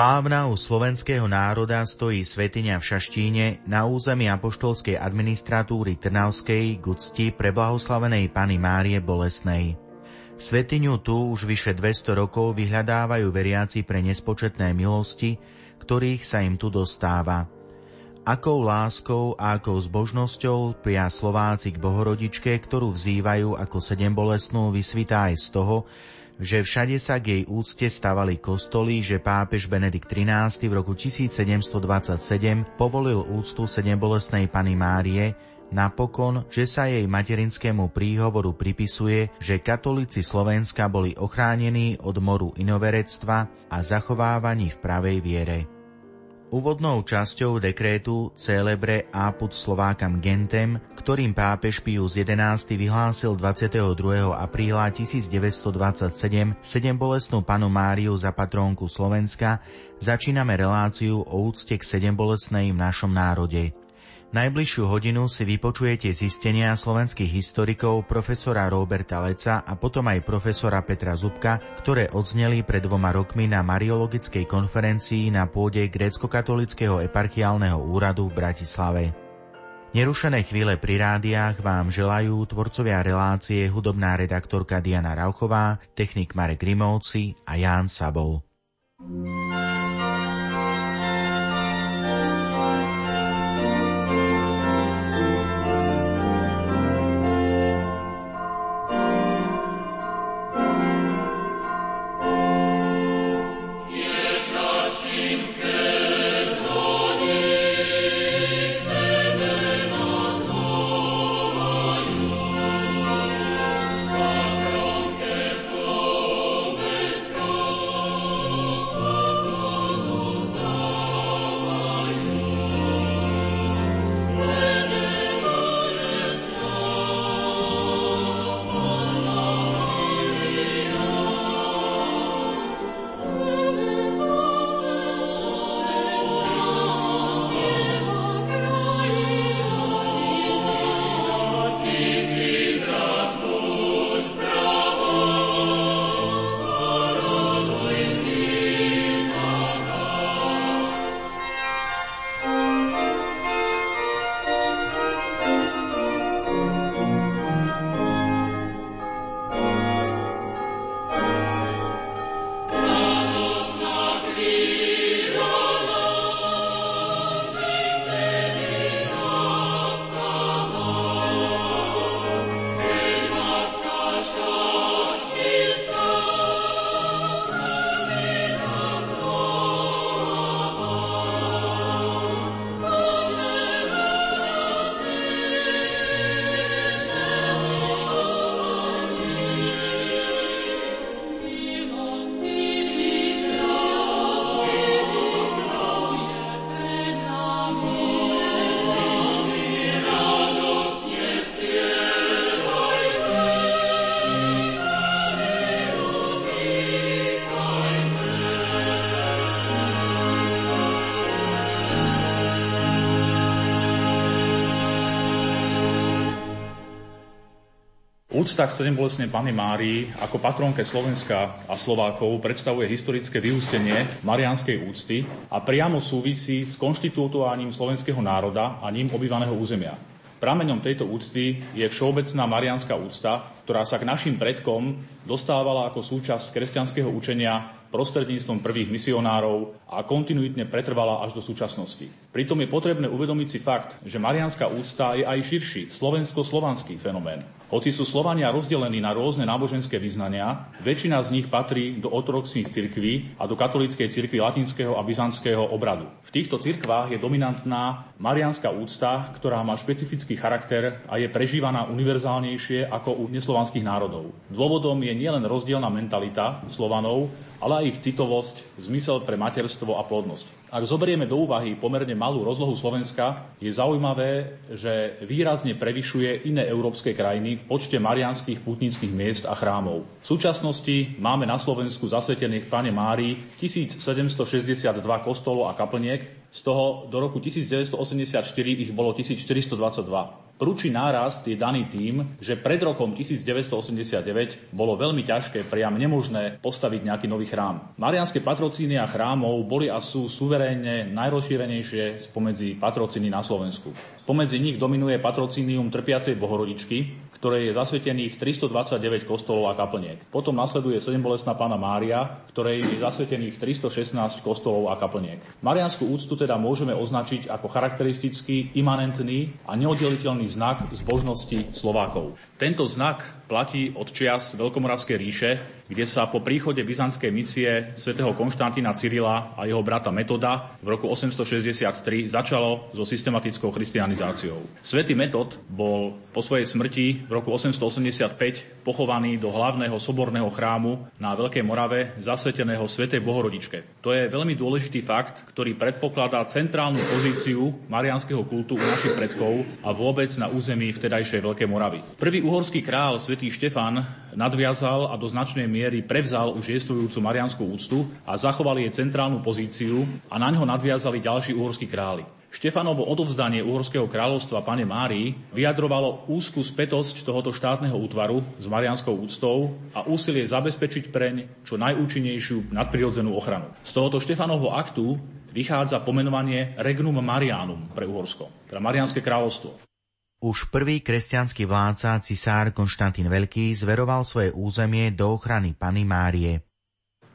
Slávna u slovenského národa stojí svetiňa v Šaštíne na území apoštolskej administratúry Trnavskej k pre blahoslavenej Pany Márie Bolesnej. Svetiňu tu už vyše 200 rokov vyhľadávajú veriaci pre nespočetné milosti, ktorých sa im tu dostáva. Akou láskou a akou zbožnosťou pria Slováci k Bohorodičke, ktorú vzývajú ako sedem bolestnú, vysvitá aj z toho, že všade sa k jej úcte stavali kostoly, že pápež Benedikt XIII v roku 1727 povolil úctu sedembolesnej Pany Márie, napokon, že sa jej materinskému príhovoru pripisuje, že katolíci Slovenska boli ochránení od moru inoverectva a zachovávaní v pravej viere. Úvodnou časťou dekrétu Celebre apud Slovákam Gentem, ktorým pápež Pius XI vyhlásil 22. apríla 1927 sedembolesnú panu Máriu za patrónku Slovenska, začíname reláciu o úcte k sedembolesnej v našom národe. Najbližšiu hodinu si vypočujete zistenia slovenských historikov profesora Roberta Leca a potom aj profesora Petra Zubka, ktoré odzneli pred dvoma rokmi na Mariologickej konferencii na pôde grécko-katolického eparchiálneho úradu v Bratislave. Nerušené chvíle pri rádiách vám želajú tvorcovia relácie hudobná redaktorka Diana Rauchová, technik Marek Rimovci a Ján Sabol. Úcta k sedembolesnej Pany Márii ako patrónke Slovenska a Slovákov predstavuje historické vyústenie marianskej úcty a priamo súvisí s konštitútovaním slovenského národa a ním obývaného územia. Prameňom tejto úcty je všeobecná marianská úcta, ktorá sa k našim predkom dostávala ako súčasť kresťanského učenia prostredníctvom prvých misionárov a kontinuitne pretrvala až do súčasnosti. Pritom je potrebné uvedomiť si fakt, že marianská úcta je aj širší slovensko-slovanský fenomén. Hoci sú Slovania rozdelení na rôzne náboženské vyznania, väčšina z nich patrí do ortodoxných cirkví a do katolíckej cirkvi latinského a byzantského obradu. V týchto cirkvách je dominantná marianská úcta, ktorá má špecifický charakter a je prežívaná univerzálnejšie ako u neslovanských národov. Dôvodom je nielen rozdielna mentalita Slovanov, ale aj ich citovosť, zmysel pre materstvo a plodnosť. Ak zoberieme do úvahy pomerne malú rozlohu Slovenska, je zaujímavé, že výrazne prevyšuje iné európske krajiny v počte marianských putnických miest a chrámov. V súčasnosti máme na Slovensku zasvetených Pane Mári 1762 kostolov a kaplniek, z toho do roku 1984 ich bolo 1422. Prúči nárast je daný tým, že pred rokom 1989 bolo veľmi ťažké, priam nemožné postaviť nejaký nový chrám. Marianské patrocíny a chrámov boli a sú suverénne najrozšírenejšie spomedzi patrocíny na Slovensku. Spomedzi nich dominuje patrocínium trpiacej bohorodičky, ktoré je zasvetených 329 kostolov a kaplniek. Potom nasleduje sedembolestná pána Mária, ktorej je zasvetených 316 kostolov a kaplniek. Marianskú úctu teda môžeme označiť ako charakteristický, imanentný a neoddeliteľný znak zbožnosti Slovákov. Tento znak platí od čias Veľkomoravskej ríše, kde sa po príchode byzantskej misie svätého Konštantína Cyrila a jeho brata Metoda v roku 863 začalo so systematickou christianizáciou. Svetý Metod bol po svojej smrti v roku 885 pochovaný do hlavného soborného chrámu na Veľkej Morave zasveteného Svetej Bohorodičke. To je veľmi dôležitý fakt, ktorý predpokladá centrálnu pozíciu marianského kultu u našich predkov a vôbec na území vtedajšej Veľkej Moravy. Prvý uhorský král svätý Štefan nadviazal a do značnej miery prevzal už jestvujúcu marianskú úctu a zachoval jej centrálnu pozíciu a na ňo nadviazali ďalší uhorskí králi. Štefanovo odovzdanie Uhorského kráľovstva pane Márii vyjadrovalo úzkú spätosť tohoto štátneho útvaru s marianskou úctou a úsilie zabezpečiť preň čo najúčinnejšiu nadprirodzenú ochranu. Z tohoto Štefanovho aktu vychádza pomenovanie Regnum Marianum pre Uhorsko, teda Marianské kráľovstvo. Už prvý kresťanský vládca, cisár Konštantín Veľký, zveroval svoje územie do ochrany Pany Márie.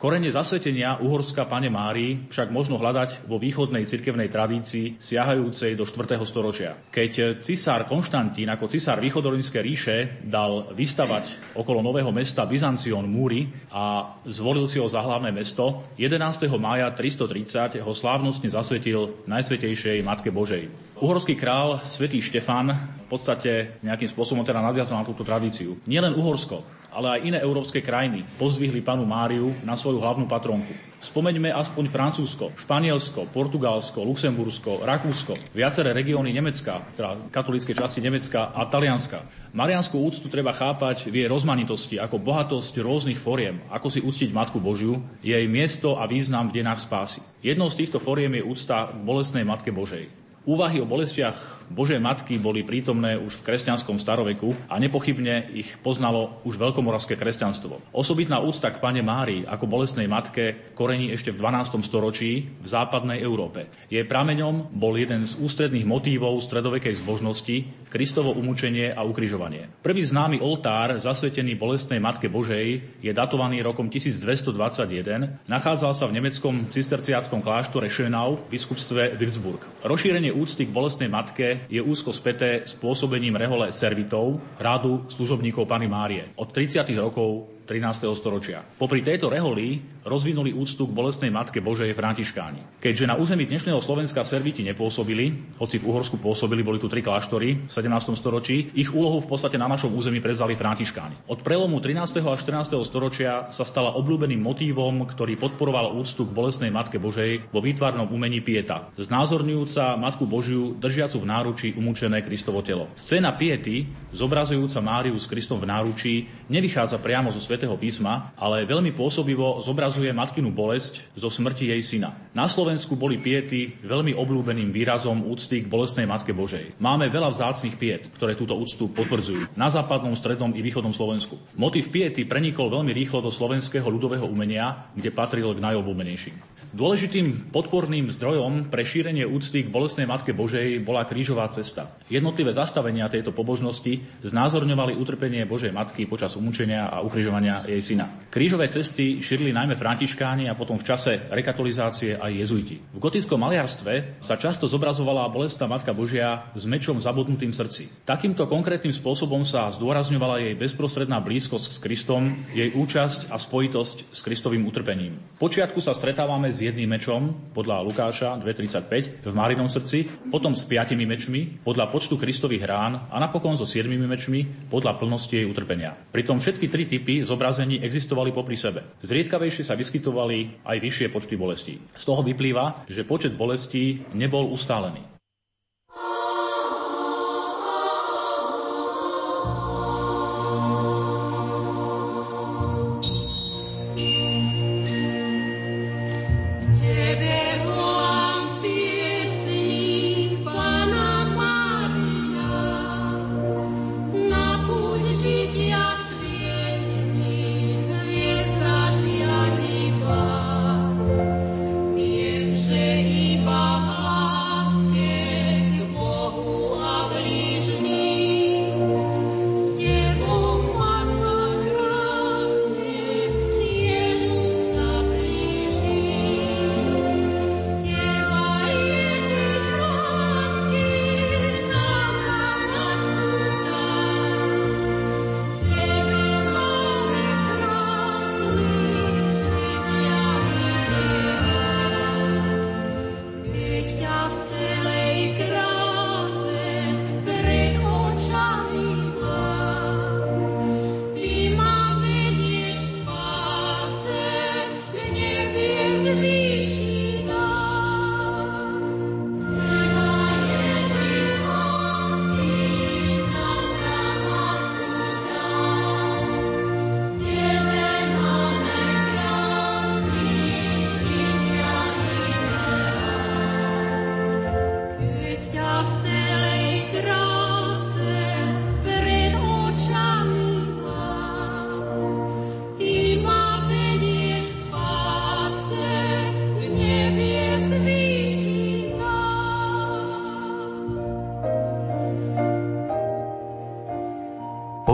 Korene zasvetenia Uhorska Pane Márii však možno hľadať vo východnej cirkevnej tradícii siahajúcej do 4. storočia. Keď cisár Konštantín ako cisár východorímskej ríše dal vystavať okolo nového mesta Byzancion múry a zvolil si ho za hlavné mesto, 11. mája 330 ho slávnostne zasvetil Najsvetejšej Matke Božej. Uhorský král svätý Štefan v podstate nejakým spôsobom teda nadviazal na túto tradíciu. Nielen Uhorsko, ale aj iné európske krajiny pozdvihli panu Máriu na svoju hlavnú patronku. Spomeňme aspoň Francúzsko, Španielsko, Portugalsko, Luxembursko, Rakúsko, viaceré regióny Nemecka, teda katolíckej časti Nemecka a Talianska. Marianskú úctu treba chápať v jej rozmanitosti ako bohatosť rôznych foriem, ako si uctiť Matku Božiu, jej miesto a význam v denách spásy. Jednou z týchto foriem je úcta k bolestnej Matke Božej. Úvahy o bolestiach Božej matky boli prítomné už v kresťanskom staroveku a nepochybne ich poznalo už veľkomoravské kresťanstvo. Osobitná úcta k Pane Márii ako bolestnej matke korení ešte v 12. storočí v západnej Európe. Jej prameňom bol jeden z ústredných motívov stredovekej zbožnosti, Kristovo umúčenie a ukrižovanie. Prvý známy oltár zasvetený bolestnej Matke Božej je datovaný rokom 1221, nachádzal sa v nemeckom cisterciáckom kláštore Schönau v biskupstve Würzburg. Rozšírenie úcty k bolestnej matke je úzko späté s pôsobením rehole servitov, rádu služobníkov Pany Márie. Od 30. rokov 13. storočia. Popri tejto reholi rozvinuli úctu k bolestnej matke Božej Františkáni. Keďže na území dnešného Slovenska serviti nepôsobili, hoci v Uhorsku pôsobili, boli tu tri kláštory v 17. storočí, ich úlohu v podstate na našom území prevzali Františkáni. Od prelomu 13. a 14. storočia sa stala obľúbeným motívom, ktorý podporoval úctu k bolestnej matke Božej vo výtvarnom umení Pieta, znázorňujúca Matku Božiu držiacu v náručí umúčené Kristovo telo. Scéna Piety, zobrazujúca Máriu s Kristom v náručí, nevychádza priamo zo svätého písma, ale veľmi pôsobivo zobrazuje matkinu bolesť zo smrti jej syna. Na Slovensku boli piety veľmi obľúbeným výrazom úcty k bolestnej Matke Božej. Máme veľa vzácnych piet, ktoré túto úctu potvrdzujú. Na západnom, strednom i východnom Slovensku. Motiv piety prenikol veľmi rýchlo do slovenského ľudového umenia, kde patril k najobľúbenejším. Dôležitým podporným zdrojom pre šírenie úcty k bolestnej Matke Božej bola krížová cesta. Jednotlivé zastavenia tejto pobožnosti znázorňovali utrpenie Božej Matky počas umúčenia a ukrižovania jej syna. Krížové cesty šírili najmä františkáni a potom v čase rekatolizácie aj jezuiti. V gotickom maliarstve sa často zobrazovala bolestná Matka Božia s mečom zabudnutým srdci. Takýmto konkrétnym spôsobom sa zdôrazňovala jej bezprostredná blízkosť s Kristom, jej účasť a spojitosť s Kristovým utrpením. V počiatku sa stretávame s jedným mečom podľa Lukáša 2.35 v Márinom srdci, potom s piatimi mečmi podľa počtu Kristových rán a napokon so siedmimi mečmi podľa plnosti jej utrpenia. Pritom všetky tri typy zobrazení existovali popri sebe. Zriedkavejšie sa vyskytovali aj vyššie počty bolestí. Z toho vyplýva, že počet bolestí nebol ustálený.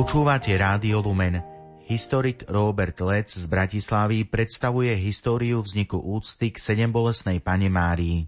Počúvate Rádio Lumen. Historik Robert Lec z Bratislavy predstavuje históriu vzniku úcty k sedembolesnej pane Márii.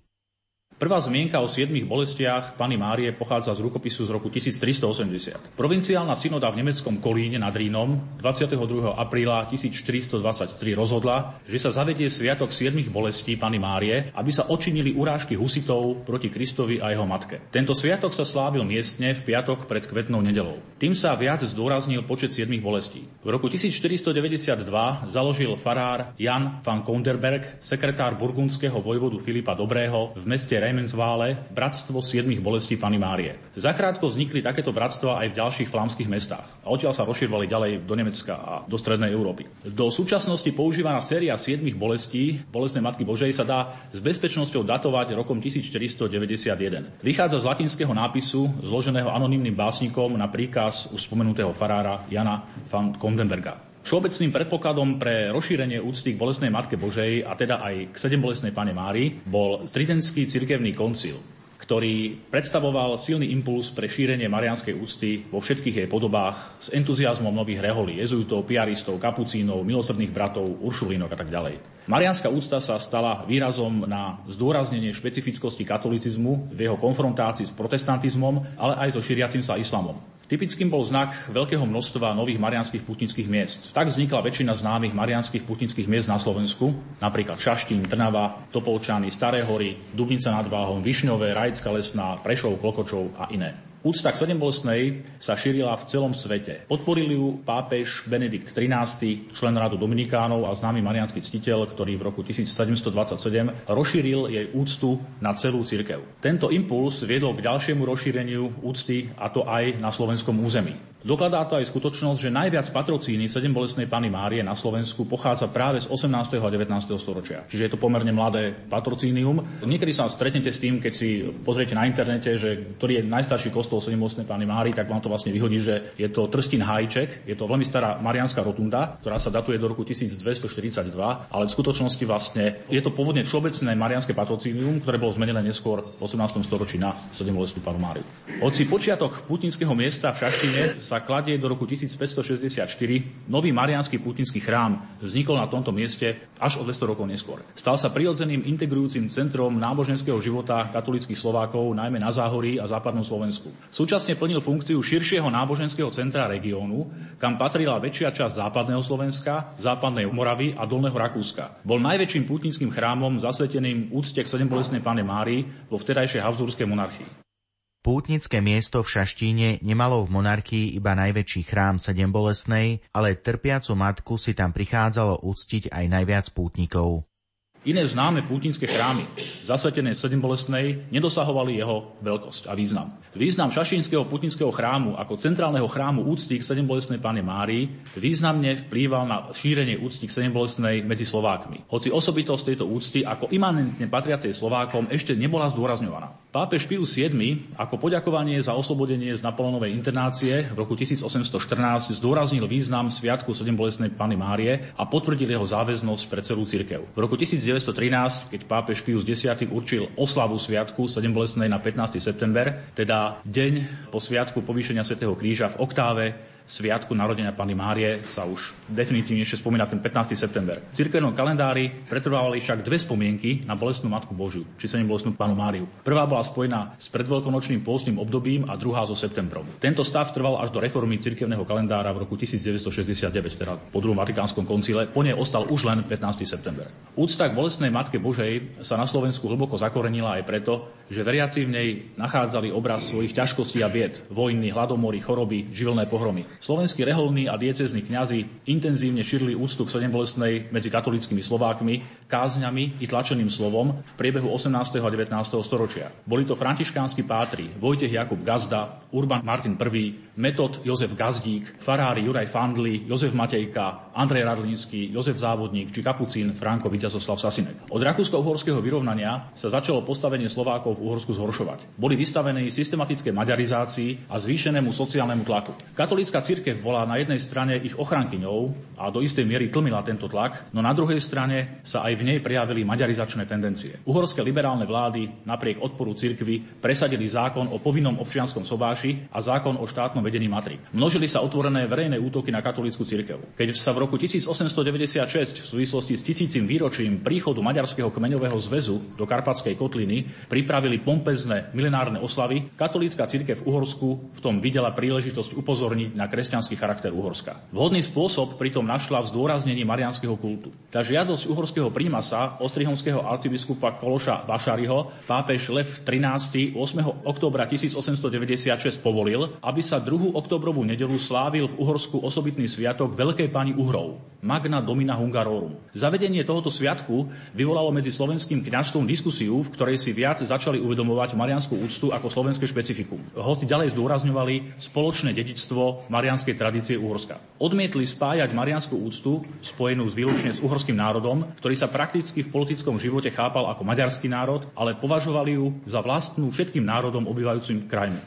Prvá zmienka o siedmých bolestiach Pany Márie pochádza z rukopisu z roku 1380. Provinciálna synoda v nemeckom Kolíne nad Rínom 22. apríla 1423 rozhodla, že sa zavedie sviatok siedmých bolestí Pany Márie, aby sa očinili urážky husitov proti Kristovi a jeho matke. Tento sviatok sa slávil miestne v piatok pred kvetnou nedelou. Tým sa viac zdôraznil počet siedmých bolestí. V roku 1492 založil farár Jan van Konderberg, sekretár burgundského vojvodu Filipa Dobrého v meste Rem Remensvále Bratstvo siedmých bolestí Pany Márie. Zakrátko vznikli takéto bratstva aj v ďalších flámskych mestách a odtiaľ sa rozširovali ďalej do Nemecka a do Strednej Európy. Do súčasnosti používaná séria siedmých bolestí bolestnej Matky Božej sa dá s bezpečnosťou datovať rokom 1491. Vychádza z latinského nápisu zloženého anonymným básnikom na príkaz už spomenutého farára Jana van Kondenberga. Všeobecným predpokladom pre rozšírenie úcty k bolesnej Matke Božej a teda aj k sedembolesnej Pane Mári bol Tridentský cirkevný koncil, ktorý predstavoval silný impuls pre šírenie marianskej úcty vo všetkých jej podobách s entuziasmom nových reholí, jezuitov, piaristov, kapucínov, milosrdných bratov, uršulínok a tak ďalej. Marianská úcta sa stala výrazom na zdôraznenie špecifickosti katolicizmu v jeho konfrontácii s protestantizmom, ale aj so šíriacim sa islamom. Typickým bol znak veľkého množstva nových marianských putnických miest. Tak vznikla väčšina známych marianských putnických miest na Slovensku, napríklad Šaštín, Trnava, Topolčany, Staré hory, Dubnica nad Váhom, Višňové, Rajecká lesná, Prešov, Klokočov a iné. Úcta k sedembolestnej sa šírila v celom svete. Podporili ju pápež Benedikt XIII, člen radu Dominikánov a známy marianský ctiteľ, ktorý v roku 1727 rozšíril jej úctu na celú cirkev. Tento impuls viedol k ďalšiemu rozšíreniu úcty, a to aj na slovenskom území. Dokladá to aj skutočnosť, že najviac patrocíny bolestnej Pany Márie na Slovensku pochádza práve z 18. a 19. storočia. Čiže je to pomerne mladé patrocínium. Niekedy sa stretnete s tým, keď si pozriete na internete, že ktorý je najstarší kostol sedem bolestnej Pany Márie, tak vám to vlastne vyhodí, že je to Trstin Hajček, je to veľmi stará marianská rotunda, ktorá sa datuje do roku 1242, ale v skutočnosti vlastne je to pôvodne všeobecné marianské patrocínium, ktoré bolo zmenené neskôr v 18. storočí na sedem bolestnú Panu Máriu. Hoci počiatok putinského miesta v Šaštine sa kladie do roku 1564, nový mariánsky putinský chrám vznikol na tomto mieste až o 200 rokov neskôr. Stal sa prirodzeným integrujúcim centrom náboženského života katolických Slovákov, najmä na Záhorí a západnom Slovensku. Súčasne plnil funkciu širšieho náboženského centra regiónu, kam patrila väčšia časť západného Slovenska, západnej Moravy a dolného Rakúska. Bol najväčším putnickým chrámom zasveteným úcte k sedembolesnej pane Márii vo vtedajšej Habsburskej monarchii. Pútnické miesto v Šaštíne nemalo v monarchii iba najväčší chrám Sedembolesnej, ale trpiacu matku si tam prichádzalo uctiť aj najviac pútnikov. Iné známe pútinské chrámy, zasvetené Sedembolesnej, nedosahovali jeho veľkosť a význam. Význam šašínskeho putinského chrámu ako centrálneho chrámu úcty k Sedembolesnej Pane Márii významne vplýval na šírenie úcty k Sedembolesnej medzi Slovákmi. Hoci osobitosť tejto úcty ako imanentne patriacej Slovákom ešte nebola zdôrazňovaná. Pápež Pius VII ako poďakovanie za oslobodenie z Napoleonovej internácie v roku 1814 zdôraznil význam Sviatku sedem bolestnej Pany Márie a potvrdil jeho záväznosť pre celú cirkev. V roku 1913, keď pápež Pius X určil oslavu Sviatku sedem bolestnej na 15. september, teda deň po Sviatku povýšenia svätého Kríža v oktáve sviatku narodenia Pany Márie sa už definitívne ešte spomína ten 15. september. V cirkevnom kalendári pretrvávali však dve spomienky na bolestnú Matku Božiu, či sa bolestnú Panu Máriu. Prvá bola spojená s predveľkonočným pôstnym obdobím a druhá so septembrom. Tento stav trval až do reformy cirkevného kalendára v roku 1969, teda po druhom Vatikánskom koncile. Po nej ostal už len 15. september. Úcta k bolestnej Matke Božej sa na Slovensku hlboko zakorenila aj preto, že veriaci v nej nachádzali obraz svojich ťažkostí a bied, vojny, hladomory, choroby, živelné pohromy. Slovenskí reholní a diecezní kňazi intenzívne šírili úctu k sedembolestnej medzi katolickými Slovákmi, kázňami i tlačeným slovom v priebehu 18. a 19. storočia. Boli to františkánsky pátri Vojtech Jakub Gazda, Urban Martin I, Metod Jozef Gazdík, farári Juraj Fandli, Jozef Matejka, Andrej Radlínsky, Jozef Závodník či kapucín Franko Vitazoslav Sasinek. Od rakúsko-uhorského vyrovnania sa začalo postavenie Slovákov v Uhorsku zhoršovať. Boli vystavení systematické maďarizácii a zvýšenému sociálnemu tlaku. Katolícka cirkev bola na jednej strane ich ochrankyňou a do istej miery tlmila tento tlak, no na druhej strane sa aj v nej prejavili maďarizačné tendencie. Uhorské liberálne vlády napriek odporu cirkvy presadili zákon o povinnom občianskom sobáši a zákon o štátnom vedení matrik. Množili sa otvorené verejné útoky na katolícku cirkev. Keď sa v roku 1896 v súvislosti s tisícim výročím príchodu Maďarského kmeňového zväzu do Karpatskej kotliny pripravili pompezné milenárne oslavy, katolícka cirkev v Uhorsku v tom videla príležitosť upozorniť na kresťanský charakter Uhorska. Vhodný spôsob pritom našla v zdôraznení marianského kultu. Tá žiadosť uhorského prímasa, ostrihomského arcibiskupa Kološa Vašariho, pápež Lev 13. 8. októbra 1896 povolil, aby sa 2. oktobrovú nedelu slávil v Uhorsku osobitný sviatok Veľkej pani Uhrov, Magna Domina Hungarorum. Zavedenie tohoto sviatku vyvolalo medzi slovenským kňazstvom diskusiu, v ktorej si viac začali uvedomovať marianskú úctu ako slovenské špecifikum. Hoci ďalej zdôrazňovali spoločné dedičstvo marianskej tradície Uhorska. Odmietli spájať marianskú úctu spojenú s výlučne s uhorským národom, ktorý sa prakticky v politickom živote chápal ako maďarský národ, ale považovali ju za vlastnú všetkým národom obývajúcim krajinu.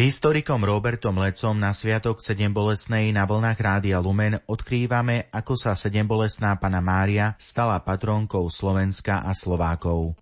Historikom Robertom Lecom na Sviatok Sedem bolesnej na vlnách Rádia Lumen odkrývame, ako sa Sedem bolesná Pana Mária stala patrónkou Slovenska a Slovákov.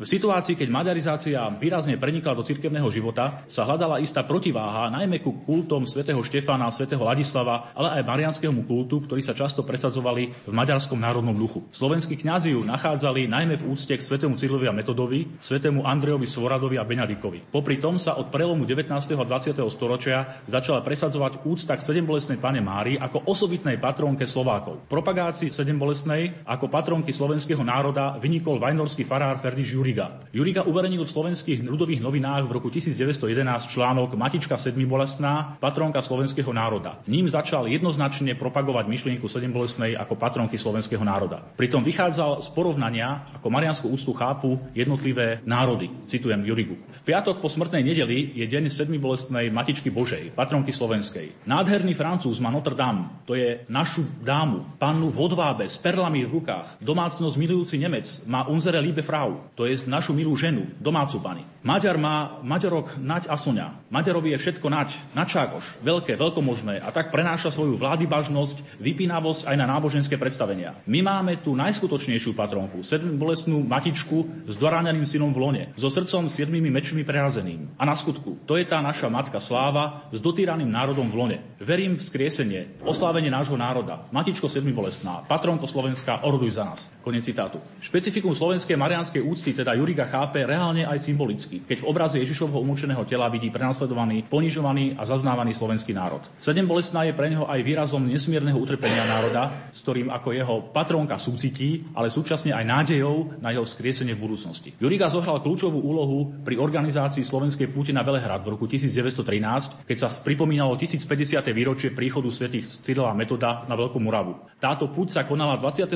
V situácii, keď maďarizácia výrazne prenikla do cirkevného života, sa hľadala istá protiváha najmä ku kultom svätého Štefana, svätého Ladislava, ale aj marianskému kultu, ktorí sa často presadzovali v maďarskom národnom duchu. Slovenskí kňazi ju nachádzali najmä v úcte k svätému Cyrlovi a Metodovi, svätému Andrejovi Svoradovi a Beňadikovi. Popri tom sa od prelomu 19. a 20. storočia začala presadzovať úcta k sedembolesnej pane Mári ako osobitnej patrónke Slovákov. Propagácii sedembolesnej ako patrónky slovenského národa vynikol vajnorský farár Ferdiš Juriga. Juriga uverejnil v slovenských ľudových novinách v roku 1911 článok Matička sedmibolestná, patronka slovenského národa. Ním začal jednoznačne propagovať myšlienku sedembolestnej ako patronky slovenského národa. Pritom vychádzal z porovnania, ako marianskú úctu chápu jednotlivé národy. Citujem Jurigu. V piatok po smrtnej nedeli je deň sedmibolestnej Matičky Božej, patronky slovenskej. Nádherný Francúz má Notre Dame, to je našu dámu, pannu v hodvábe s perlami v rukách. Domácnosť milujúci Nemec má Unzere Liebe Frau, to je je našu milú ženu, domácu pani. Maďar má Maďarok nať a soňa. Maďarovi je všetko nať, načákoš, veľké, veľkomožné a tak prenáša svoju vládybažnosť, vypínavosť aj na náboženské predstavenia. My máme tú najskutočnejšiu patronku, sedm bolestnú matičku s doráňaným synom v lone, so srdcom siedmými mečmi prerazeným. A na skutku, to je tá naša matka sláva s dotýraným národom v lone. Verím v skriesenie, v oslávenie nášho národa. Matičko bolestná, patronko Slovenska, oroduj za nás. Konec citátu. Špecifikum slovenskej marianskej úcty teda Juriga chápe reálne aj symbolicky, keď v obraze Ježišovho umúčeného tela vidí prenasledovaný, ponižovaný a zaznávaný slovenský národ. Sedem bolestná je pre neho aj výrazom nesmierneho utrpenia národa, s ktorým ako jeho patrónka súcití, ale súčasne aj nádejou na jeho skriesenie v budúcnosti. Juriga zohral kľúčovú úlohu pri organizácii slovenskej púte na Velehrad v roku 1913, keď sa pripomínalo 1050. výročie príchodu svätých Cyrila Metoda na Veľkú Muravu. Táto púť sa konala 28.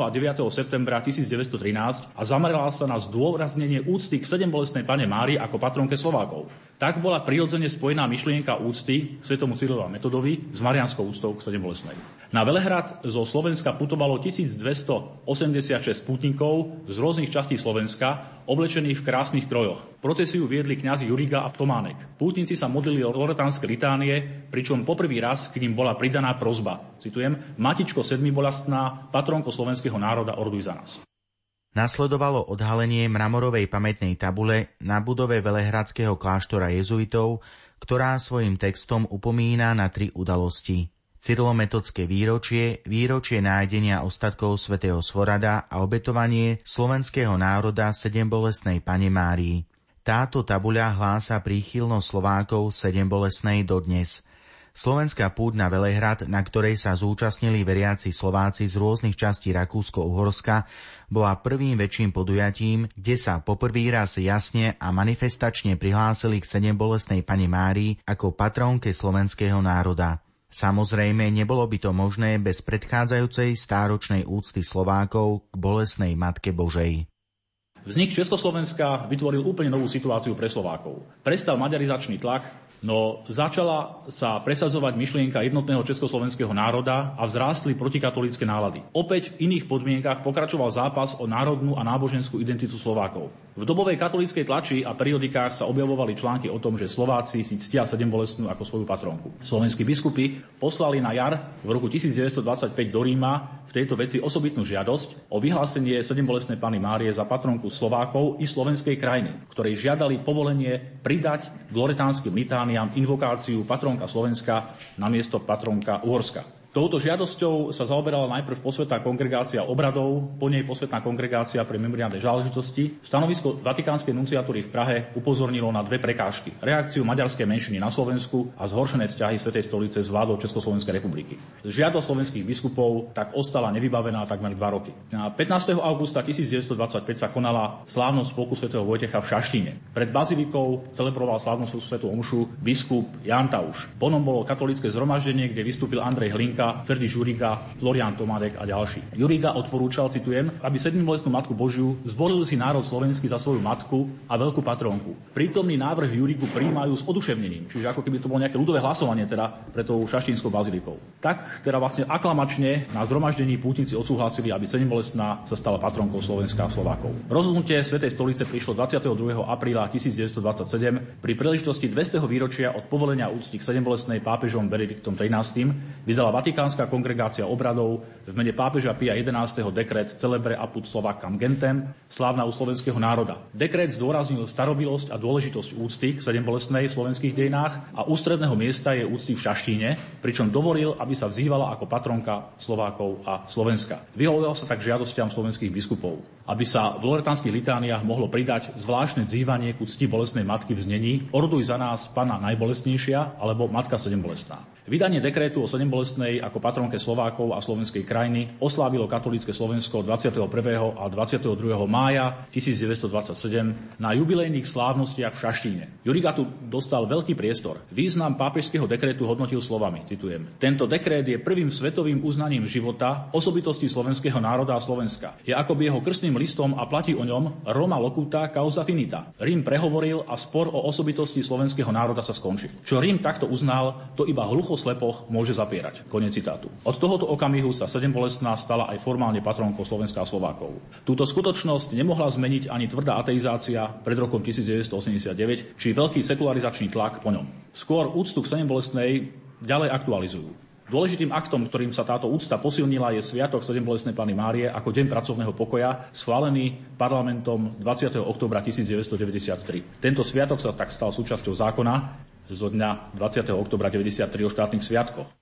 a 9. septembra 1913 a zamerala sa na zdôraznenie úcty k sedembolestnej pane Mári ako patronke Slovákov. Tak bola prirodzene spojená myšlienka úcty k svetomu Cyrilovi Metodovi s marianskou úctou k sedembolestnej. Na Velehrad zo Slovenska putovalo 1286 putníkov z rôznych častí Slovenska, oblečených v krásnych krojoch. Procesiu viedli kňazi Juriga a Tománek. Pútnici sa modlili o loretánske litánie, pričom poprvý raz k ním bola pridaná prozba. Citujem, Matičko sedmibolastná, patronko slovenského národa, orduj za nás. Nasledovalo odhalenie mramorovej pamätnej tabule na budove Velehradského kláštora jezuitov, ktorá svojim textom upomína na tri udalosti. Cyrilometodské výročie, výročie nájdenia ostatkov svätého Svorada a obetovanie slovenského národa sedembolesnej Pane Márii. Táto tabuľa hlása príchylnosť Slovákov sedembolesnej dodnes – Slovenská púť na Velehrad, na ktorej sa zúčastnili veriaci Slováci z rôznych častí Rakúsko-Uhorska, bola prvým väčším podujatím, kde sa poprvý raz jasne a manifestačne prihlásili k sedem bolestnej pani Márii ako patrónke slovenského národa. Samozrejme, nebolo by to možné bez predchádzajúcej stáročnej úcty Slovákov k bolesnej Matke Božej. Vznik Československa vytvoril úplne novú situáciu pre Slovákov. Prestal maďarizačný tlak, No začala sa presadzovať myšlienka jednotného československého národa a vzrástli protikatolické nálady. Opäť v iných podmienkach pokračoval zápas o národnú a náboženskú identitu Slovákov. V dobovej katolíckej tlači a periodikách sa objavovali články o tom, že Slováci si ctia sedembolestnú ako svoju patronku. Slovenskí biskupy poslali na jar v roku 1925 do Ríma v tejto veci osobitnú žiadosť o vyhlásenie sedembolestnej Pany Márie za patronku Slovákov i slovenskej krajiny, ktorej žiadali povolenie pridať k loretánskym litániam invokáciu patronka Slovenska na miesto patronka Uhorska. Touto žiadosťou sa zaoberala najprv posvetná kongregácia obradov, po nej posvetná kongregácia pre memoriálne záležitosti. Stanovisko Vatikánskej nunciatúry v Prahe upozornilo na dve prekážky. Reakciu maďarskej menšiny na Slovensku a zhoršené vzťahy Svetej stolice s vládou Československej republiky. Žiadosť slovenských biskupov tak ostala nevybavená takmer dva roky. Na 15. augusta 1925 sa konala slávnosť spolku svätého Vojtecha v Šaštíne. Pred bazilikou celebroval slávnosť svetú omšu biskup Jan Tauš. Ponom bolo katolické zhromaždenie, kde vystúpil Andrej Hlinka Monika, Ferdi Žuriga, Florian Tomarek a ďalší. Juriga odporúčal, citujem, aby sedmbolestnú matku Božiu zvolil si národ slovenský za svoju matku a veľkú patronku. Prítomný návrh Jurigu príjmajú s oduševnením, čiže ako keby to bolo nejaké ľudové hlasovanie teda pre tou šaštínskou bazilikou. Tak teda vlastne aklamačne na zhromaždení pútnici odsúhlasili, aby sedmbolestná sa stala patronkou Slovenska a Slovákov. Rozhodnutie Svetej stolice prišlo 22. apríla 1927 pri príležitosti 200. výročia od povolenia úcty k sedembolestnej pápežom Benediktom XIII vydala Vatikánska kongregácia obradov v mene pápeža Pia 11. dekret Celebre apud Slovakam gentem, slávna u slovenského národa. Dekret zdôraznil starobilosť a dôležitosť úcty k sedembolestnej v slovenských dejinách a ústredného miesta je úcty v Šaštíne, pričom dovolil, aby sa vzývala ako patronka Slovákov a Slovenska. Vyhovoval sa tak žiadostiam slovenských biskupov, aby sa v loretánskych litániách mohlo pridať zvláštne dzývanie ku cti bolestnej matky v znení Orduj za nás Pana najbolestnejšia alebo Matka sedembolestná. Vydanie dekrétu o sedembolestnej ako patronke Slovákov a slovenskej krajiny oslávilo katolícke Slovensko 21. a 22. mája 1927 na jubilejných slávnostiach v Šaštíne. Juriga tu dostal veľký priestor. Význam pápežského dekrétu hodnotil slovami, citujem. Tento dekrét je prvým svetovým uznaním života osobitosti slovenského národa a Slovenska. Je akoby jeho krstným listom a platí o ňom Roma locuta causa finita. Rím prehovoril a spor o osobitosti slovenského národa sa skončil. Čo Rím takto uznal, to iba hlucho slepoch môže zapierať. Konec citátu. Od tohoto okamihu sa sedembolestná stala aj formálne patronkou Slovenska a Slovákov. Túto skutočnosť nemohla zmeniť ani tvrdá ateizácia pred rokom 1989, či veľký sekularizačný tlak po ňom. Skôr úctu k sedembolestnej ďalej aktualizujú. Dôležitým aktom, ktorým sa táto úcta posilnila, je Sviatok sedembolestnej Pany Márie ako Deň pracovného pokoja, schválený parlamentom 20. oktobra 1993. Tento sviatok sa tak stal súčasťou zákona, zo dňa 20. oktobra 93 o štátnych sviatkoch.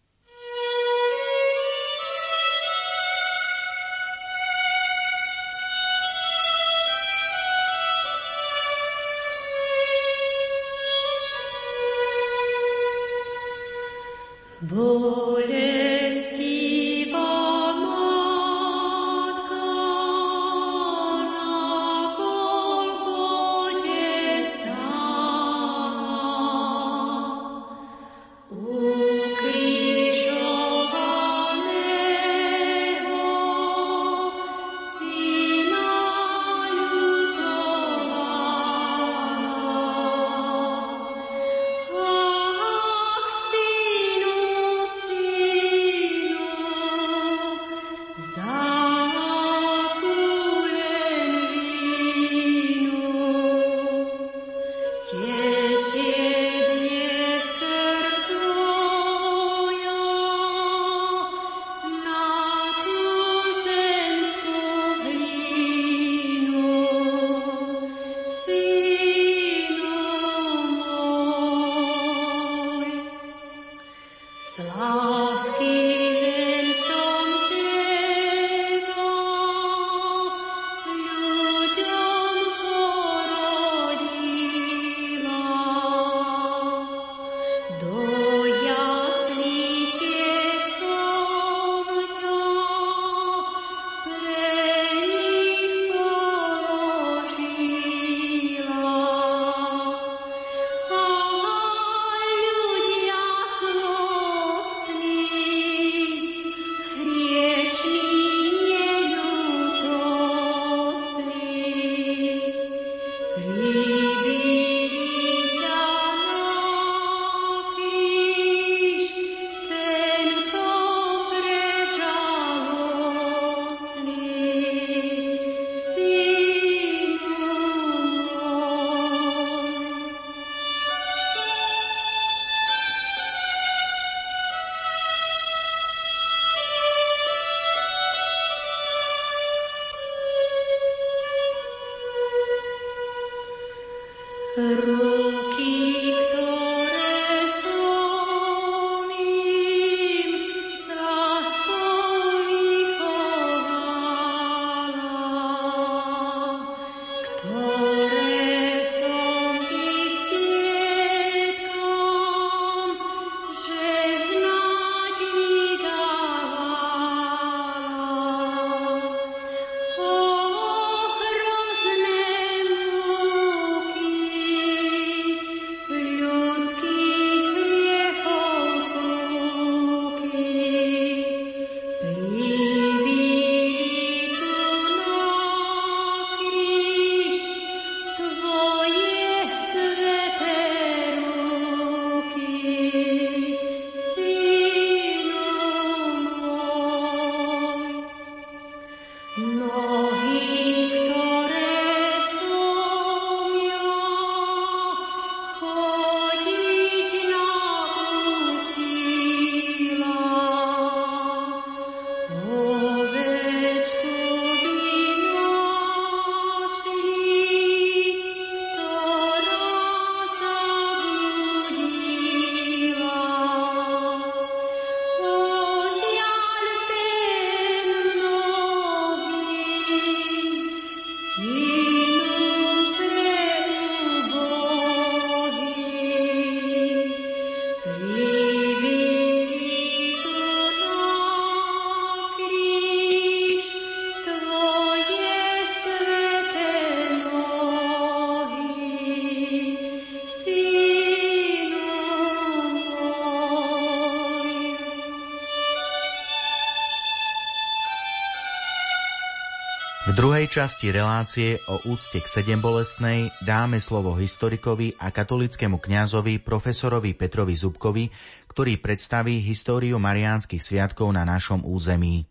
Časti relácie o úcte k sedembolestnej dáme slovo historikovi a katolickému kňazovi profesorovi Petrovi Zubkovi, ktorý predstaví históriu mariánskych sviatkov na našom území.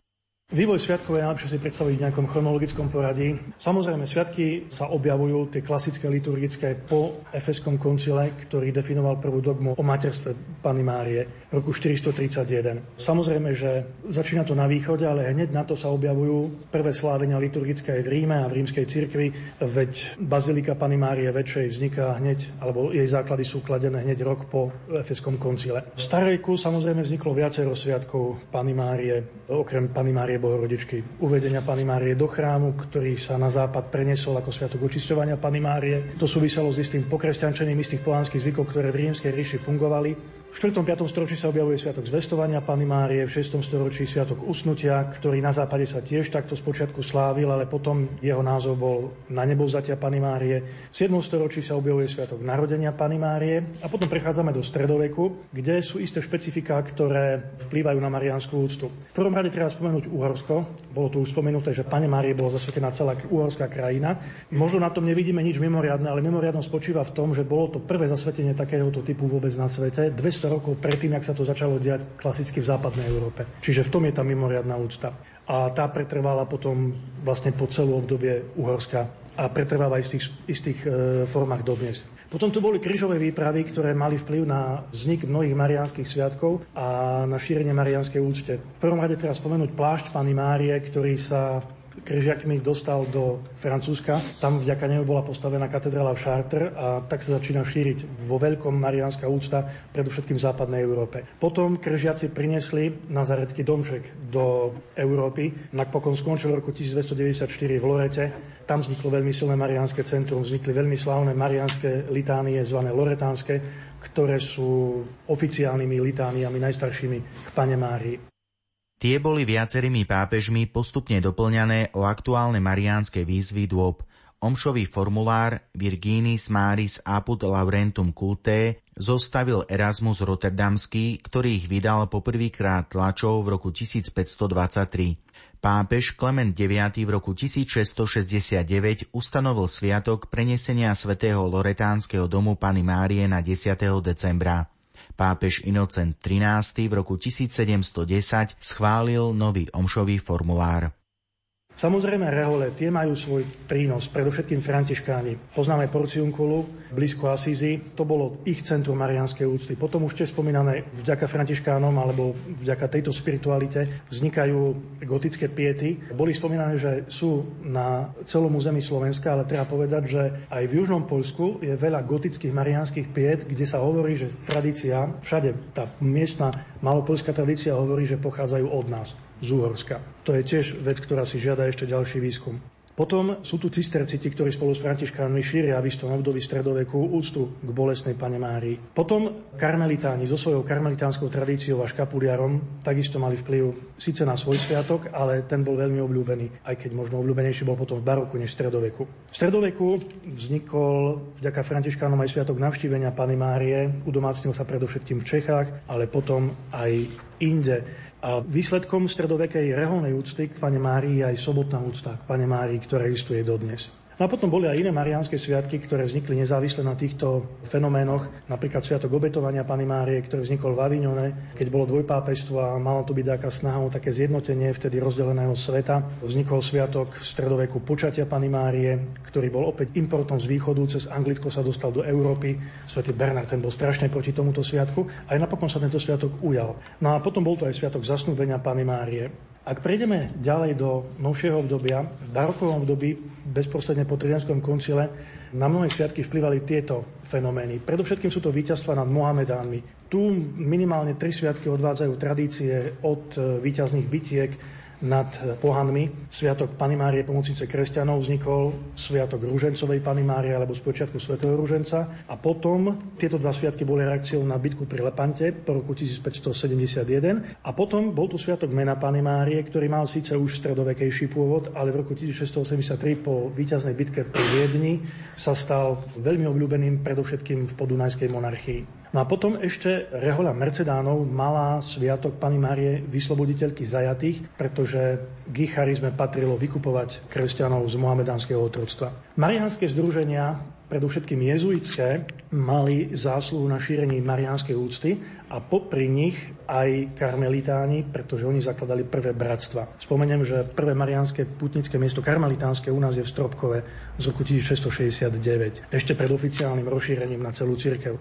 Vývoj sviatkov je najlepšie si predstaviť v nejakom chronologickom poradí. Samozrejme, sviatky sa objavujú, tie klasické liturgické, po Efeskom koncile, ktorý definoval prvú dogmu o materstve Pany Márie roku 431. Samozrejme, že začína to na východe, ale hneď na to sa objavujú prvé slávenia liturgické aj v Ríme a v rímskej cirkvi, veď Bazilika Pany Márie väčšej vzniká hneď, alebo jej základy sú kladené hneď rok po Efeskom koncile. V Starejku samozrejme vzniklo viacero sviatkov Pany Márie, okrem Pany Márie Bohorodičky. Uvedenia Pany Márie do chrámu, ktorý sa na západ preniesol ako sviatok očisťovania Pany Márie. To súviselo s istým pokresťančením istých pohanských zvykov, ktoré v rímskej ríši fungovali v 4. 5. storočí sa objavuje Sviatok zvestovania Pany Márie, v 6. storočí Sviatok usnutia, ktorý na západe sa tiež takto spočiatku slávil, ale potom jeho názov bol na nebovzatia Pany Márie. V 7. storočí sa objavuje Sviatok narodenia Pany Márie a potom prechádzame do stredoveku, kde sú isté špecifiká, ktoré vplývajú na mariánsku úctu. V prvom rade treba spomenúť Uhorsko. Bolo tu už spomenuté, že Pane Márie bola zasvetená celá uhorská krajina. Možno na tom nevidíme nič mimoriadne, ale mimoriadno spočíva v tom, že bolo to prvé zasvetenie takéhoto typu vôbec na svete. 200 rokov predtým, ak sa to začalo diať klasicky v západnej Európe. Čiže v tom je tá mimoriadná úcta. A tá pretrvala potom vlastne po celú obdobie Uhorska a pretrváva aj v tých istých e, formách dodnes. Potom tu boli krížové výpravy, ktoré mali vplyv na vznik mnohých mariánskych sviatkov a na šírenie mariánskej úcte. V prvom rade treba spomenúť plášť Pany Márie, ktorý sa križiakmi dostal do Francúzska. Tam vďaka nemu bola postavená katedrála v Chartres a tak sa začína šíriť vo veľkom mariánska úcta, predovšetkým v západnej Európe. Potom križiaci priniesli nazarecký domček do Európy. Napokon skončil roku 1294 v Lorete. Tam vzniklo veľmi silné mariánske centrum, vznikli veľmi slávne mariánske litánie, zvané loretánske, ktoré sú oficiálnymi litániami najstaršími k Pane Márii. Tie boli viacerými pápežmi postupne doplňané o aktuálne mariánske výzvy dôb. Omšový formulár Virginis Maris Apud Laurentum Culte zostavil Erasmus Rotterdamský, ktorý ich vydal poprvýkrát tlačov v roku 1523. Pápež Klement IX v roku 1669 ustanovil sviatok prenesenia svätého Loretánskeho domu Pany Márie na 10. decembra. Pápež Inocent XIII v roku 1710 schválil nový omšový formulár. Samozrejme, rehole, tie majú svoj prínos, predovšetkým františkáni. Poznáme Porciunkulu, blízko Asízy, to bolo ich centrum marianskej úcty. Potom už tiež spomínané, vďaka františkánom alebo vďaka tejto spiritualite vznikajú gotické piety. Boli spomínané, že sú na celom území Slovenska, ale treba povedať, že aj v južnom Polsku je veľa gotických marianských piet, kde sa hovorí, že tradícia, všade tá miestna malopolská tradícia hovorí, že pochádzajú od nás z Úhorska. To je tiež vec, ktorá si žiada ešte ďalší výskum. Potom sú tu cisterciti, ktorí spolu s františkánmi šíria v istom období stredoveku úctu k bolesnej pane Márii. Potom karmelitáni so svojou karmelitánskou tradíciou a škapuliarom takisto mali vplyv síce na svoj sviatok, ale ten bol veľmi obľúbený, aj keď možno obľúbenejší bol potom v baroku než v stredoveku. V stredoveku vznikol vďaka františkánom aj sviatok navštívenia Pany Márie, udomácnil sa predovšetkým v Čechách, ale potom aj inde. A výsledkom stredovekej reholnej úcty k Pane Márii je aj sobotná úcta k Pane Márii, ktorá existuje dodnes. No a potom boli aj iné mariánske sviatky, ktoré vznikli nezávisle na týchto fenoménoch. Napríklad Sviatok obetovania Pany Márie, ktorý vznikol v Avignone, keď bolo dvojpápestvo a malo to byť taká snaha o také zjednotenie vtedy rozdeleného sveta. Vznikol Sviatok v stredoveku počatia Pany Márie, ktorý bol opäť importom z východu, cez Anglicko sa dostal do Európy. Svetý Bernard ten bol strašne proti tomuto sviatku. Aj napokon sa tento sviatok ujal. No a potom bol to aj Sviatok zasnúbenia Pany Márie. Ak prejdeme ďalej do novšieho obdobia, v barokovom období, bezprostredne po Tridanskom koncile, na mnohé sviatky vplyvali tieto fenomény. Predovšetkým sú to víťazstva nad Mohamedánmi. Tu minimálne tri sviatky odvádzajú tradície od víťazných bitiek nad pohanmi. Sviatok Pany Márie pomocnice kresťanov vznikol, Sviatok Rúžencovej Pany Márie alebo z počiatku svätého Rúženca a potom tieto dva sviatky boli reakciou na bitku pri Lepante po roku 1571 a potom bol tu Sviatok Mena Pany Márie, ktorý mal síce už stredovekejší pôvod, ale v roku 1683 po víťaznej bitke pri Viedni sa stal veľmi obľúbeným predovšetkým v podunajskej monarchii. No a potom ešte rehoľa Mercedánov mala sviatok Pany Márie vysloboditeľky zajatých, pretože k ich charizme patrilo vykupovať kresťanov z mohamedánskeho otroctva. Mariánske združenia predovšetkým jezuitské, mali zásluhu na šírení mariánskej úcty a popri nich aj karmelitáni, pretože oni zakladali prvé bratstva. Spomeniem, že prvé mariánske putnické miesto karmelitánske u nás je v Stropkove z roku 1669, ešte pred oficiálnym rozšírením na celú cirkev.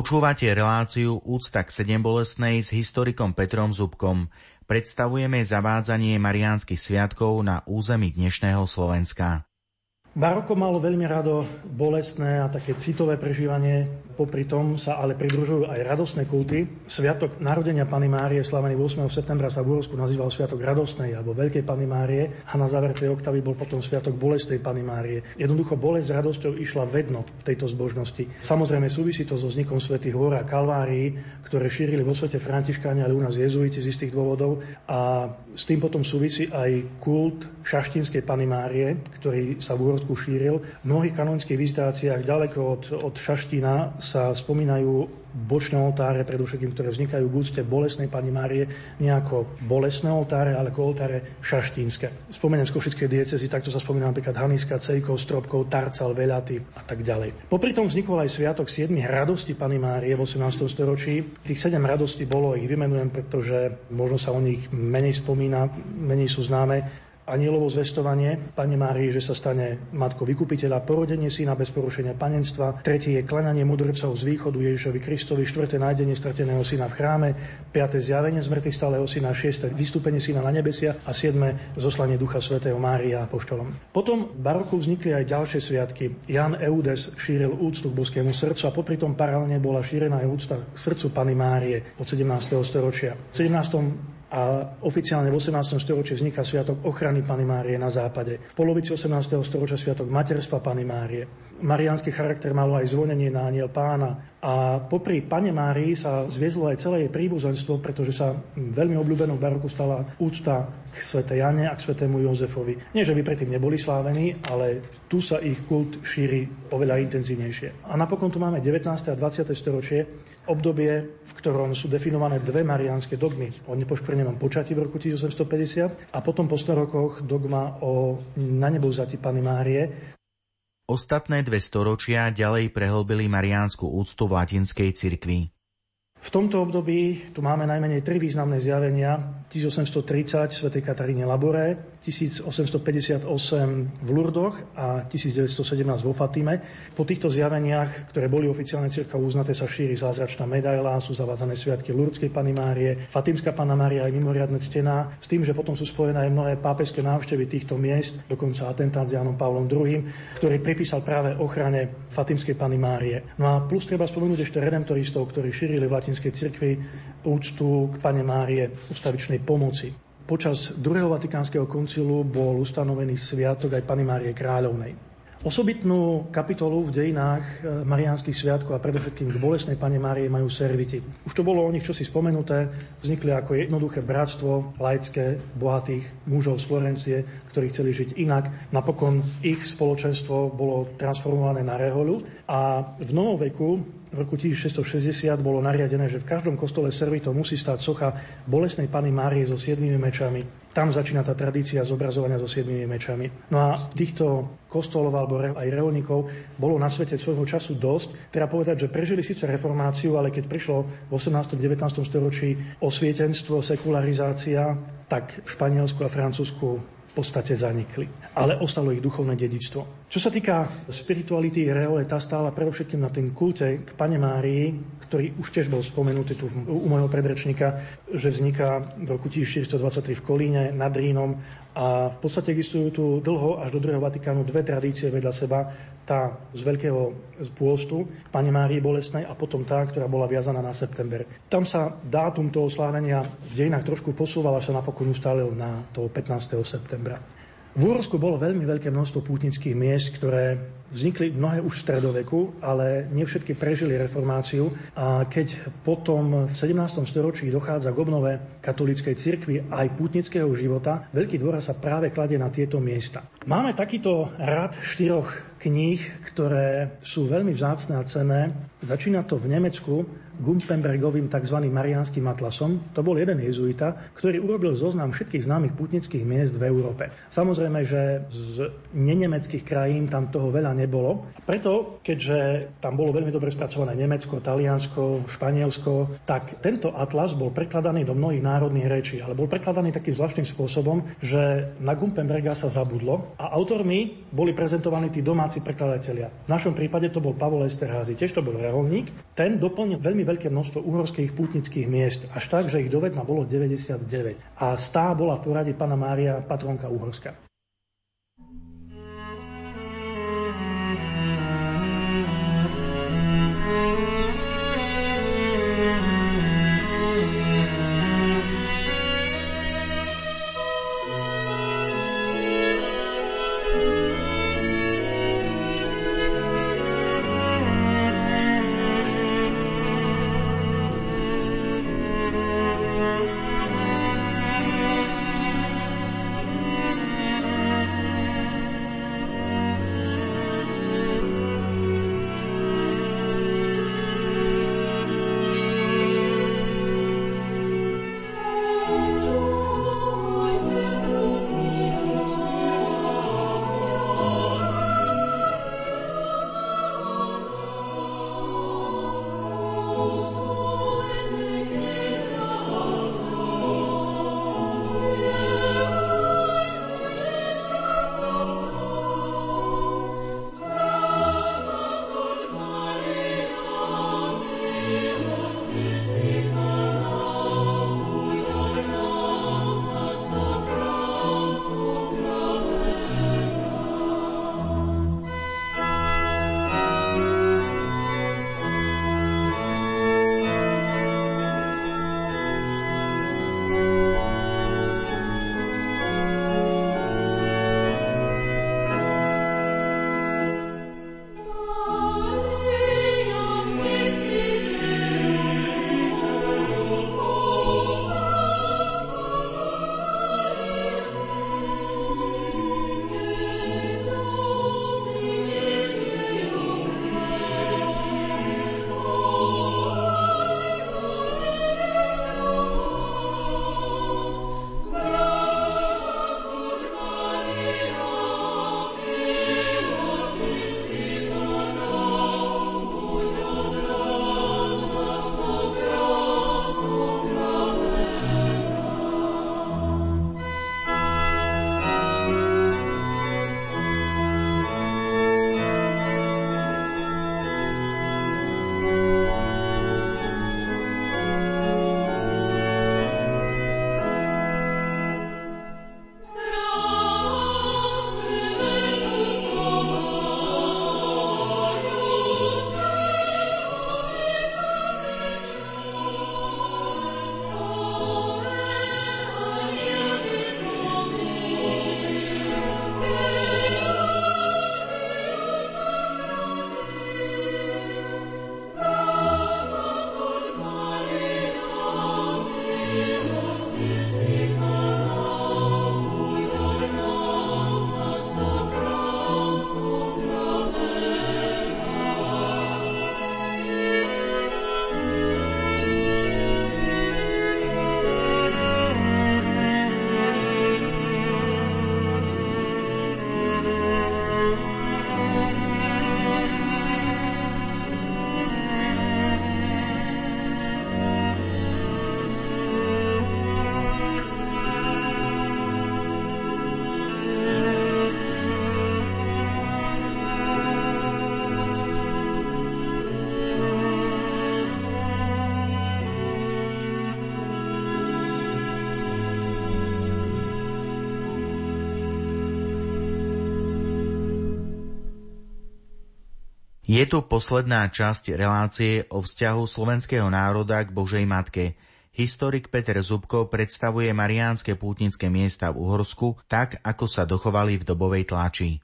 Počúvate reláciu Úcta k sedem bolestnej s historikom Petrom Zubkom. Predstavujeme zavádzanie mariánskych sviatkov na území dnešného Slovenska. Baroko malo veľmi rado bolestné a také citové prežívanie, popri tom sa ale pridružujú aj radostné kulty. Sviatok narodenia Pany Márie, slavený 8. septembra, sa v Úrovsku nazýval Sviatok radostnej alebo Veľkej Pany Márie a na záver tej oktavy bol potom Sviatok bolestnej Pany Márie. Jednoducho bolesť s radosťou išla vedno v tejto zbožnosti. Samozrejme súvisí to so vznikom svätých hôr a kalvárií, ktoré šírili vo svete Františkáni, ale u nás jezuiti z istých dôvodov a s tým potom súvisí aj kult šaštinskej Pany Márie, ktorý sa v Úrovsku šíril. V mnohých kanonických vizitáciách ďaleko od, od Šaština sa spomínajú bočné oltáre, predovšetkým, ktoré vznikajú v úcte bolesnej Pani Márie, nejako bolesné oltáre, ale ako oltáre šaštínske. Spomeniem z Košickej diecezy, takto sa spomína napríklad Haniska, Cejkov, Stropkov, Tarcal, Velaty a tak ďalej. Popri tom vznikol aj sviatok 7 radosti Pani Márie v 18. storočí. Tých 7 radostí bolo, ich vymenujem, pretože možno sa o nich menej spomína, menej sú známe anielovo zvestovanie Pane Márii, že sa stane matkou vykupiteľa, porodenie syna bez porušenia panenstva, tretie je klananie mudrcov z východu Ježišovi Kristovi, štvrté nájdenie strateného syna v chráme, piaté zjavenie zmrtvých stáleho syna, šiesté vystúpenie syna na nebesia a siedme zoslanie Ducha Svetého Mária apoštolom. Potom v baroku vznikli aj ďalšie sviatky. Jan Eudes šíril úctu k boskému srdcu a popri tom paralelne bola šírená aj úcta k srdcu Pany Márie od 17. storočia. V 17 a oficiálne v 18. storočí vzniká sviatok ochrany Pany Márie na západe. V polovici 18. storočia sviatok materstva Pany Márie. Mariánsky charakter malo aj zvonenie na aniel pána. A popri Pane Márii sa zviezlo aj celé jej príbuzenstvo, pretože sa veľmi obľúbenou baroku stala úcta k Svete Jane a k Svetému Jozefovi. Nie, že by predtým neboli slávení, ale tu sa ich kult šíri oveľa intenzívnejšie. A napokon tu máme 19. a 20. storočie, obdobie, v ktorom sú definované dve mariánske dogmy o nepoškvrnenom počatí v roku 1850 a potom po 100 rokoch dogma o na nebovzati Pany Márie, Ostatné dve storočia ďalej prehlbili mariánsku úctu v latinskej cirkvi. V tomto období tu máme najmenej tri významné zjavenia. 1830 sv. Kataríne Labore, 1858 v Lurdoch a 1917 vo Fatime. Po týchto zjaveniach, ktoré boli oficiálne cirkva uznaté, sa šíri zázračná medaila, sú zavádzané sviatky Lurdskej Pany Márie, Fatimská Pana Mária je mimoriadne ctená, s tým, že potom sú spojené aj mnohé pápežské návštevy týchto miest, dokonca atentát s Jánom Pavlom II, ktorý pripísal práve ochrane Fatimskej Pany Márie. No a plus treba spomenúť ešte redemptoristov, ktorí šírili latinskej cirkvi úctu k Pane Márie ustavičnej pomoci. Počas druhého Vatikánskeho koncilu bol ustanovený sviatok aj Pany Márie Kráľovnej. Osobitnú kapitolu v dejinách e, mariánskych sviatkov a predovšetkým k bolesnej Pane Márie majú serviti. Už to bolo o nich čosi spomenuté, vznikli ako jednoduché bratstvo laické, bohatých mužov z Florencie, ktorí chceli žiť inak. Napokon ich spoločenstvo bolo transformované na rehoľu a v novoveku v roku 1660 bolo nariadené, že v každom kostole servitov musí stáť socha bolesnej Pany Márie so siedmými mečami. Tam začína tá tradícia zobrazovania so siedmými mečami. No a týchto kostolov alebo aj reholníkov bolo na svete svojho času dosť. Treba povedať, že prežili síce reformáciu, ale keď prišlo v 18. 19. storočí osvietenstvo, sekularizácia, tak v Španielsku a Francúzsku v podstate zanikli. Ale ostalo ich duchovné dedičstvo. Čo sa týka spirituality Reole, tá stála predovšetkým na tým kulte k Pane Márii, ktorý už tiež bol spomenutý tu u môjho predrečníka, že vzniká v roku 1423 v Kolíne nad Rínom a v podstate existujú tu dlho až do druhého Vatikánu dve tradície vedľa seba. Tá z veľkého pôstu, Pane Márie Bolesnej a potom tá, ktorá bola viazaná na september. Tam sa dátum toho slávenia v dejinách trošku posúval, až sa napokon ustalil na toho 15. septembra. V Úhorsku bolo veľmi veľké množstvo pútnických miest, ktoré vznikli mnohé už v stredoveku, ale nie všetky prežili reformáciu. A keď potom v 17. storočí dochádza k obnove katolíckej cirkvi aj pútnického života, veľký dôraz sa práve kladie na tieto miesta. Máme takýto rad štyroch kníh, ktoré sú veľmi vzácne a cenné. Začína to v Nemecku Gumpenbergovým tzv. Marianským atlasom. To bol jeden jezuita, ktorý urobil zoznam všetkých známych putnických miest v Európe. Samozrejme, že z nenemeckých krajín tam toho veľa nebolo. Preto, keďže tam bolo veľmi dobre spracované Nemecko, Taliansko, Španielsko, tak tento atlas bol prekladaný do mnohých národných rečí, ale bol prekladaný takým zvláštnym spôsobom, že na Gumpenberga sa zabudlo a autormi boli prezentovaní tí domáci prekladatelia. V našom prípade to bol Pavol Esterházy, tiež to bol reholník. Ten doplnil veľmi veľké množstvo uhorských pútnických miest, až tak, že ich dovedna bolo 99. A stá bola v poradí pána Mária patronka Uhorska. Oh Je tu posledná časť relácie o vzťahu slovenského národa k Božej Matke. Historik Peter Zubko predstavuje mariánske pútnické miesta v Uhorsku tak, ako sa dochovali v dobovej tlači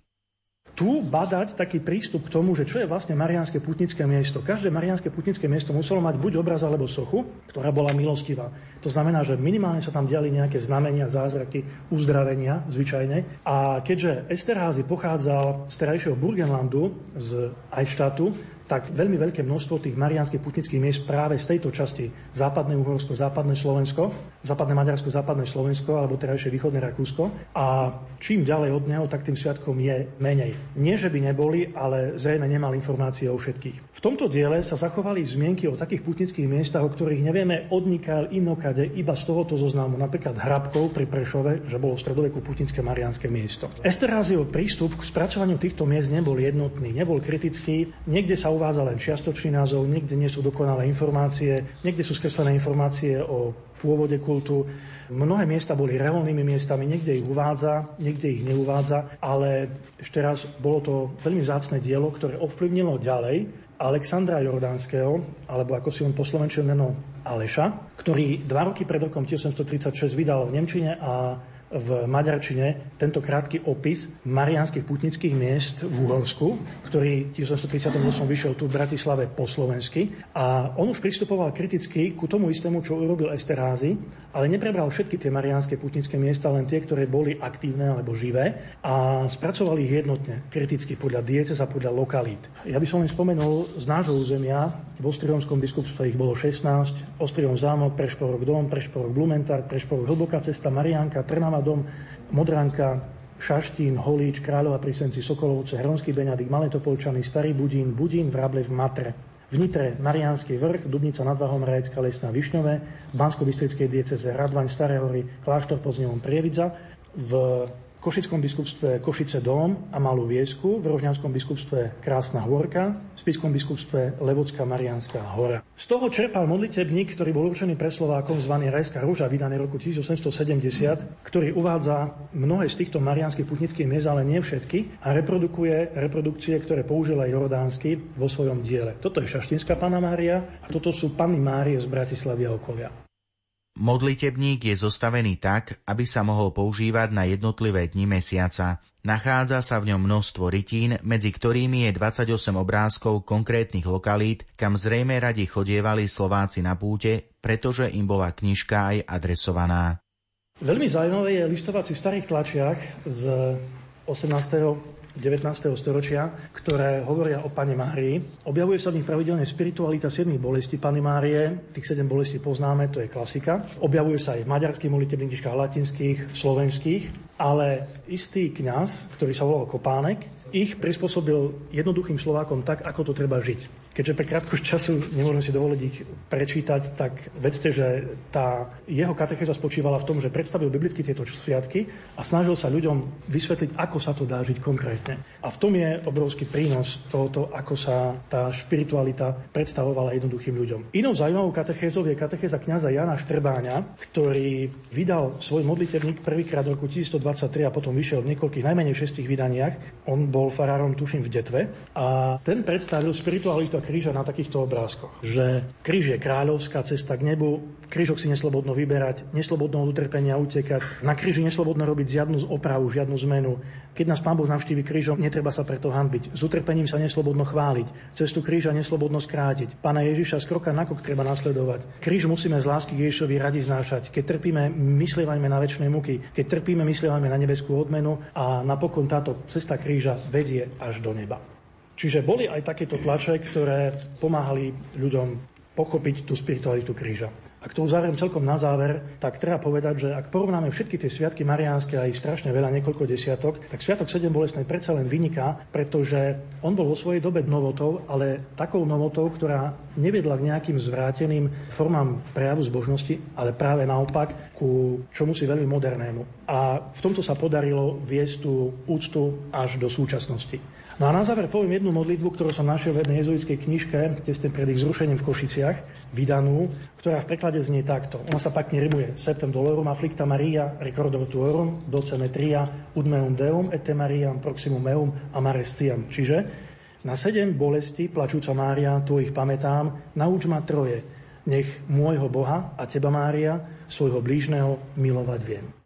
tu badať taký prístup k tomu, že čo je vlastne Mariánske putnické miesto. Každé Mariánske putnické miesto muselo mať buď obraz alebo sochu, ktorá bola milostivá. To znamená, že minimálne sa tam diali nejaké znamenia, zázraky, uzdravenia zvyčajne. A keďže Esterházy pochádzal z terajšieho Burgenlandu, z Eichstadtu, tak veľmi veľké množstvo tých marianských putnických miest práve z tejto časti západné Uhorsko, západné Slovensko, západné Maďarsko, západné Slovensko alebo terajšie východné Rakúsko. A čím ďalej od neho, tak tým sviatkom je menej. Nie, že by neboli, ale zrejme nemal informácie o všetkých. V tomto diele sa zachovali zmienky o takých putnických miestach, o ktorých nevieme odnikal inokade iba z tohoto zoznamu, napríklad Hrabkov pri Prešove, že bolo v stredoveku putnické marianské miesto. Esterháziov prístup k spracovaniu týchto miest nebol jednotný, nebol kritický, niekde sa uvádza len čiastočný názov, niekde nie sú dokonalé informácie, niekde sú skreslené informácie o pôvode kultu. Mnohé miesta boli reholnými miestami, niekde ich uvádza, niekde ich neuvádza, ale ešte raz, bolo to veľmi zácne dielo, ktoré ovplyvnilo ďalej Alexandra Jordánskeho, alebo ako si on poslovenčil meno Aleša, ktorý dva roky pred rokom 1836 vydal v Nemčine a v maďarčine tento krátky opis marianských putnických miest v Uhorsku, ktorý 1938 vyšiel tu v Bratislave po slovensky. A on už pristupoval kriticky ku tomu istému, čo urobil Esterházy, ale neprebral všetky tie marianské putnické miesta, len tie, ktoré boli aktívne alebo živé a spracovali ich jednotne, kriticky podľa diecez a podľa lokalít. Ja by som len spomenul z nášho územia, v Ostrionskom biskupstve ich bolo 16, Ostrion zámok, Prešporok dom, Prešporok Blumentár, Prešporok Hlboká cesta, Marianka, Trnava Bratislava dom, Modranka, Šaštín, Holíč, Kráľova pri Senci, Sokolovce, Hronský Beňadik, Malé Topolčany, Starý Budín, Budín, Vrable v Matre. V Nitre Mariánsky vrch, Dubnica nad Vahom, Rajecká lesná Višňové, v Bansko-Bystrickej dieceze Radvaň, Staré hory, Kláštor pod Prievidza, v Košickom biskupstve Košice Dom a Malú Viesku, v Rožňanskom biskupstve Krásna Hôrka, v Spiskom biskupstve Levocká Marianská hora. Z toho čerpal modlitebník, ktorý bol určený pre Slovákom zvaný Rajská rúža, vydaný roku 1870, ktorý uvádza mnohé z týchto marianských putnických miest, ale nie všetky, a reprodukuje reprodukcie, ktoré použil aj Jordánsky vo svojom diele. Toto je Šaštinská Pana Mária a toto sú Panny Márie z Bratislavy a okolia. Modlitebník je zostavený tak, aby sa mohol používať na jednotlivé dni mesiaca. Nachádza sa v ňom množstvo rytín, medzi ktorými je 28 obrázkov konkrétnych lokalít, kam zrejme radi chodievali Slováci na púte, pretože im bola knižka aj adresovaná. Veľmi zaujímavé je listovať si v starých tlačiach z 18. 19. storočia, ktoré hovoria o Pane Márii. Objavuje sa v nich pravidelne spiritualita 7 bolestí Pany Márie. Tých 7 bolestí poznáme, to je klasika. Objavuje sa aj v maďarských molitebných knižkách, latinských, slovenských. Ale istý kňaz, ktorý sa volal Kopánek, ich prispôsobil jednoduchým Slovákom tak, ako to treba žiť. Keďže pre krátku času nemôžeme si dovoliť ich prečítať, tak vedzte, že tá jeho katecheza spočívala v tom, že predstavil biblicky tieto sviatky a snažil sa ľuďom vysvetliť, ako sa to dá žiť konkrétne. A v tom je obrovský prínos tohoto, ako sa tá spiritualita predstavovala jednoduchým ľuďom. Inou zaujímavou katechézou je katechéza kňaza Jana Štrbáňa, ktorý vydal svoj modlitevník prvýkrát v roku 1923 a potom vyšiel v niekoľkých najmenej šestých vydaniach. On bol farárom, tuším, v Detve a ten predstavil spiritualitu kríža na takýchto obrázkoch. Že kríž je kráľovská cesta k nebu, krížok si neslobodno vyberať, neslobodno od utrpenia utekať, na kríži neslobodno robiť žiadnu opravu, žiadnu zmenu. Keď nás Pán Boh navštívi krížom, netreba sa preto hanbiť. S utrpením sa neslobodno chváliť, cestu kríža neslobodno skrátiť. Pána Ježiša z kroka na krok treba nasledovať. Kríž musíme z lásky k Ježišovi radi znášať. Keď trpíme, myslívajme na väčšie muky. Keď trpíme, myslívajme na nebeskú odmenu a napokon táto cesta kríža vedie až do neba. Čiže boli aj takéto tlače, ktoré pomáhali ľuďom pochopiť tú spiritualitu kríža. Ak to uzavriem celkom na záver, tak treba povedať, že ak porovnáme všetky tie sviatky mariánske a ich strašne veľa, niekoľko desiatok, tak Sviatok 7 bolestnej predsa len vyniká, pretože on bol vo svojej dobe novotou, ale takou novotou, ktorá neviedla k nejakým zvráteným formám prejavu zbožnosti, ale práve naopak ku čomu si veľmi modernému. A v tomto sa podarilo viesť tú úctu až do súčasnosti. No a na záver poviem jednu modlitbu, ktorú som našiel v jednej jezuitskej knižke, tesne pred ich zrušením v Košiciach, vydanú, ktorá v preklade znie takto. Ona sa pekne rybuje. Septem dolorum afflicta Maria recordor tuorum, doceme tria, ud meum deum, et te Mariam proximum meum amares ciam. Čiže na sedem bolesti, plačúca Mária, tu ich pamätám, nauč ma troje. Nech môjho Boha a teba, Mária, svojho blížneho milovať viem.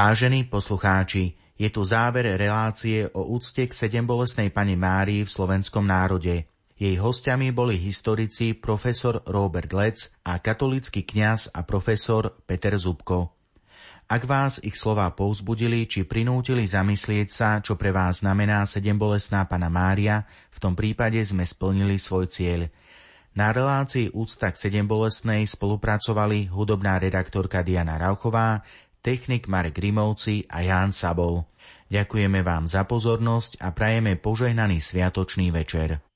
Vážení poslucháči, je tu záver relácie o úcte k sedembolesnej pani Márii v slovenskom národe. Jej hostiami boli historici profesor Robert Lec a katolický kňaz a profesor Peter Zubko. Ak vás ich slová povzbudili či prinútili zamyslieť sa, čo pre vás znamená sedembolesná pana Mária, v tom prípade sme splnili svoj cieľ. Na relácii Úcta k sedembolesnej spolupracovali hudobná redaktorka Diana Rauchová, technik Marek Rimovci a Ján Sabol. Ďakujeme vám za pozornosť a prajeme požehnaný sviatočný večer.